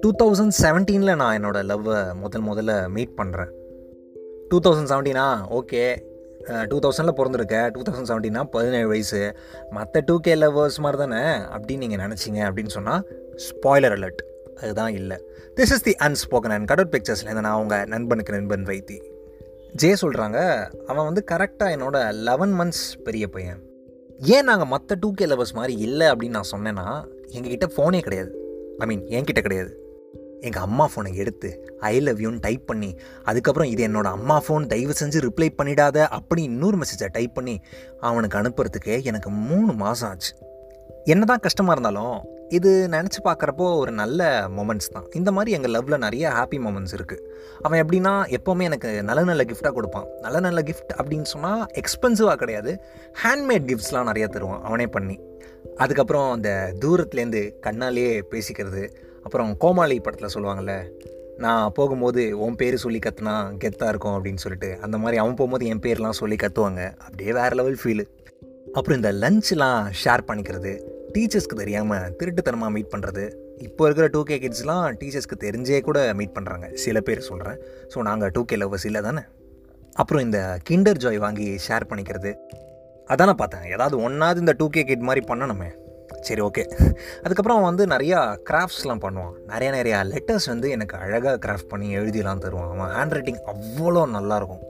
Two thousand செவன்டீனில் நான் என்னோடய லவ்வை முதல் முதல்ல மீட் பண்ணுறேன் டூ தௌசண்ட் செவன்டீனா ஓகே டூ தௌசண்டில் பிறந்திருக்கேன் டூ தௌசண்ட் செவன்டீனா பதினேழு வயசு. மற்ற டூ கே லவ்வர்ஸ் மாதிரி தானே அப்படின்னு நீங்கள் நினச்சிங்க அப்படின்னு சொன்னால் ஸ்பாய்லர் அலர்ட் அதுதான் இல்லை. This is the unspoken and cutout பிக்சர்ஸ்லேருந்து நான் அவங்க நண்பனுக்கு நண்பன் வைத்தி. ஜே சொல்கிறாங்க அவன் வந்து கரெக்டாக என்னோட லெவன் மந்த்ஸ் பெரிய பையன். ஏன் நாங்கள் மற்ற டூ கே லவர்ஸ் மாதிரி இல்லை அப்படின்னு நான் சொன்னேன்னா எங்ககிட்ட ஃபோனே கிடையாது. ஐ மீன் என்கிட்ட கிடையாது. எங்கள் அம்மா ஃபோனை எடுத்து ஐ லவ் யூன்னு டைப் பண்ணி அதுக்கப்புறம் இது என்னோட அம்மா ஃபோன் தயவு செஞ்சு ரிப்ளை பண்ணிடாத அப்படி இன்னொரு மெசேஜை டைப் பண்ணி அவனுக்கு அனுப்புறதுக்கு எனக்கு மூணு மாதம் ஆச்சு. என்ன தான் கஷ்டமாக இருந்தாலும் இது நினச்சி பார்க்குறப்போ ஒரு நல்ல மொமெண்ட்ஸ் தான். இந்த மாதிரி எங்கள் லவ்வில் நிறைய ஹாப்பி மொமெண்ட்ஸ் இருக்குது அவன் எப்படின்னா எப்போவுமே எனக்கு நல்ல நல்ல கிஃப்டாக கொடுப்பான். நல்ல நல்ல கிஃப்ட் அப்படின்னு சொன்னால் எக்ஸ்பென்சிவாக கிடையாது. ஹேண்ட்மேட் கிஃப்ட்ஸ்லாம் நிறையா தருவான் அவனே பண்ணி. அதுக்கப்புறம் அந்த தூரத்துலேருந்து கண்ணாலேயே பேசிக்கிறது. அப்புறம் கோமாளி படத்தில் சொல்லுவாங்கள்ல நான் போகும்போது உன் பேர் சொல்லி கத்துனா கெத்தாக இருக்கும் அப்படின்னு சொல்லிட்டு. அந்த மாதிரி அவன் போகும்போது என் பேர்லாம் சொல்லி கத்துவாங்க. அப்படியே வேறு லெவல் ஃபீலு அப்புறம் இந்த லஞ்ச்லாம் ஷேர் பண்ணிக்கிறது. டீச்சர்ஸ்க்கு தெரியாமல் திருட்டுத்தனமாக மீட் பண்ணுறது இப்போ இருக்கிற டூ கே கிட்ஸ்லாம் டீச்சர்ஸ்க்கு தெரிஞ்சே கூட மீட் பண்ணுறாங்க சில பேர் சொல்கிறேன் ஸோ நாங்கள் டூ கே லவ்வர்ஸ் இல்லை தானே? அப்புறம் இந்த கிண்டர் ஜாய் வாங்கி ஷேர் பண்ணிக்கிறது. அதானே பார்த்தேன். ஏதாவது ஒன்றாவது இந்த டூ கே கிட் மாதிரி பண்ணணுமே. சரி ஓகே அதுக்கப்புறம் அவன் வந்து நிறையா கிராஃப்ட்ஸ்லாம் பண்ணுவான். நிறைய நிறையா லெட்டர்ஸ் வந்து எனக்கு அழகாக கிராஃப்ட் பண்ணி எழுதிலாம் தருவான். அவன் ஹேண்ட் ரைட்டிங் அவ்வளோ நல்லாயிருக்கும்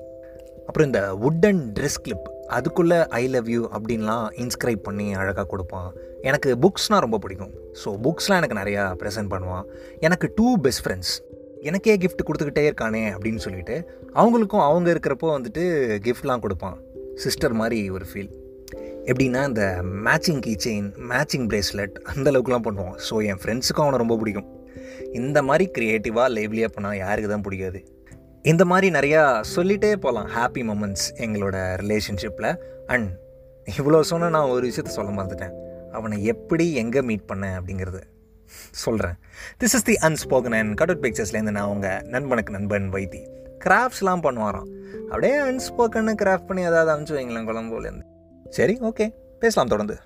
அப்புறம் இந்த வுட்டன் ட்ரெஸ் கிளிப் அதுக்குள்ளே ஐ லவ் யூ அப்படின்லாம் இன்ஸ்கிரைப் பண்ணி அழகாக கொடுப்பான். எனக்கு புக்ஸ்னால் ரொம்ப பிடிக்கும். ஸோ புக்ஸ்லாம் எனக்கு நிறையா ப்ரெசென்ட் பண்ணுவான். எனக்கு டூ பெஸ்ட் ஃப்ரெண்ட்ஸ் எனக்கே கிஃப்ட் கொடுத்துக்கிட்டே இருக்கானே அப்படின்னு சொல்லிட்டு அவங்களுக்கும் அவங்க இருக்கிறப்போ வந்துட்டு கிஃப்ட்லாம் கொடுப்பான். சிஸ்டர் மாதிரி ஒரு ஃபீல் எப்படின்னா இந்த matching key chain matching bracelet அந்த அளவுக்குலாம் பண்ணுவான். ஸோ என் ஃப்ரெண்ட்ஸுக்கும் அவனை ரொம்ப பிடிக்கும். இந்த மாதிரி க்ரியேட்டிவாக லைவ்லியாக பண்ணால் யாருக்கு தான் பிடிக்காது. இந்த மாதிரி நிறையா சொல்லிகிட்டே போகலாம் ஹாப்பி மூமெண்ட்ஸ் எங்களோட ரிலேஷன்ஷிப்பில் அண்ட் இவ்வளோ சொன்ன நான் ஒரு விஷயத்த சொல்ல மறந்துட்டேன். அவனை எப்படி எங்கே மீட் பண்ணேன் அப்படிங்கிறது சொல்கிறேன் this is the unspoken and cutout பிக்சர்ஸ்லேருந்து நான் அவங்க நண்பனுக்கு நண்பன் வைத்தி. கிராஃப்ட்ஸ்லாம் பண்ணுவாராம். அப்படியே அன்ஸ்போக்கன்னு கிராஃப்ட் பண்ணி ஏதாவது அனுப்பிச்சு வைங்களேன் குழம்புலேருந்து சரி ஓகே பேசலாம் தொடர்ந்து.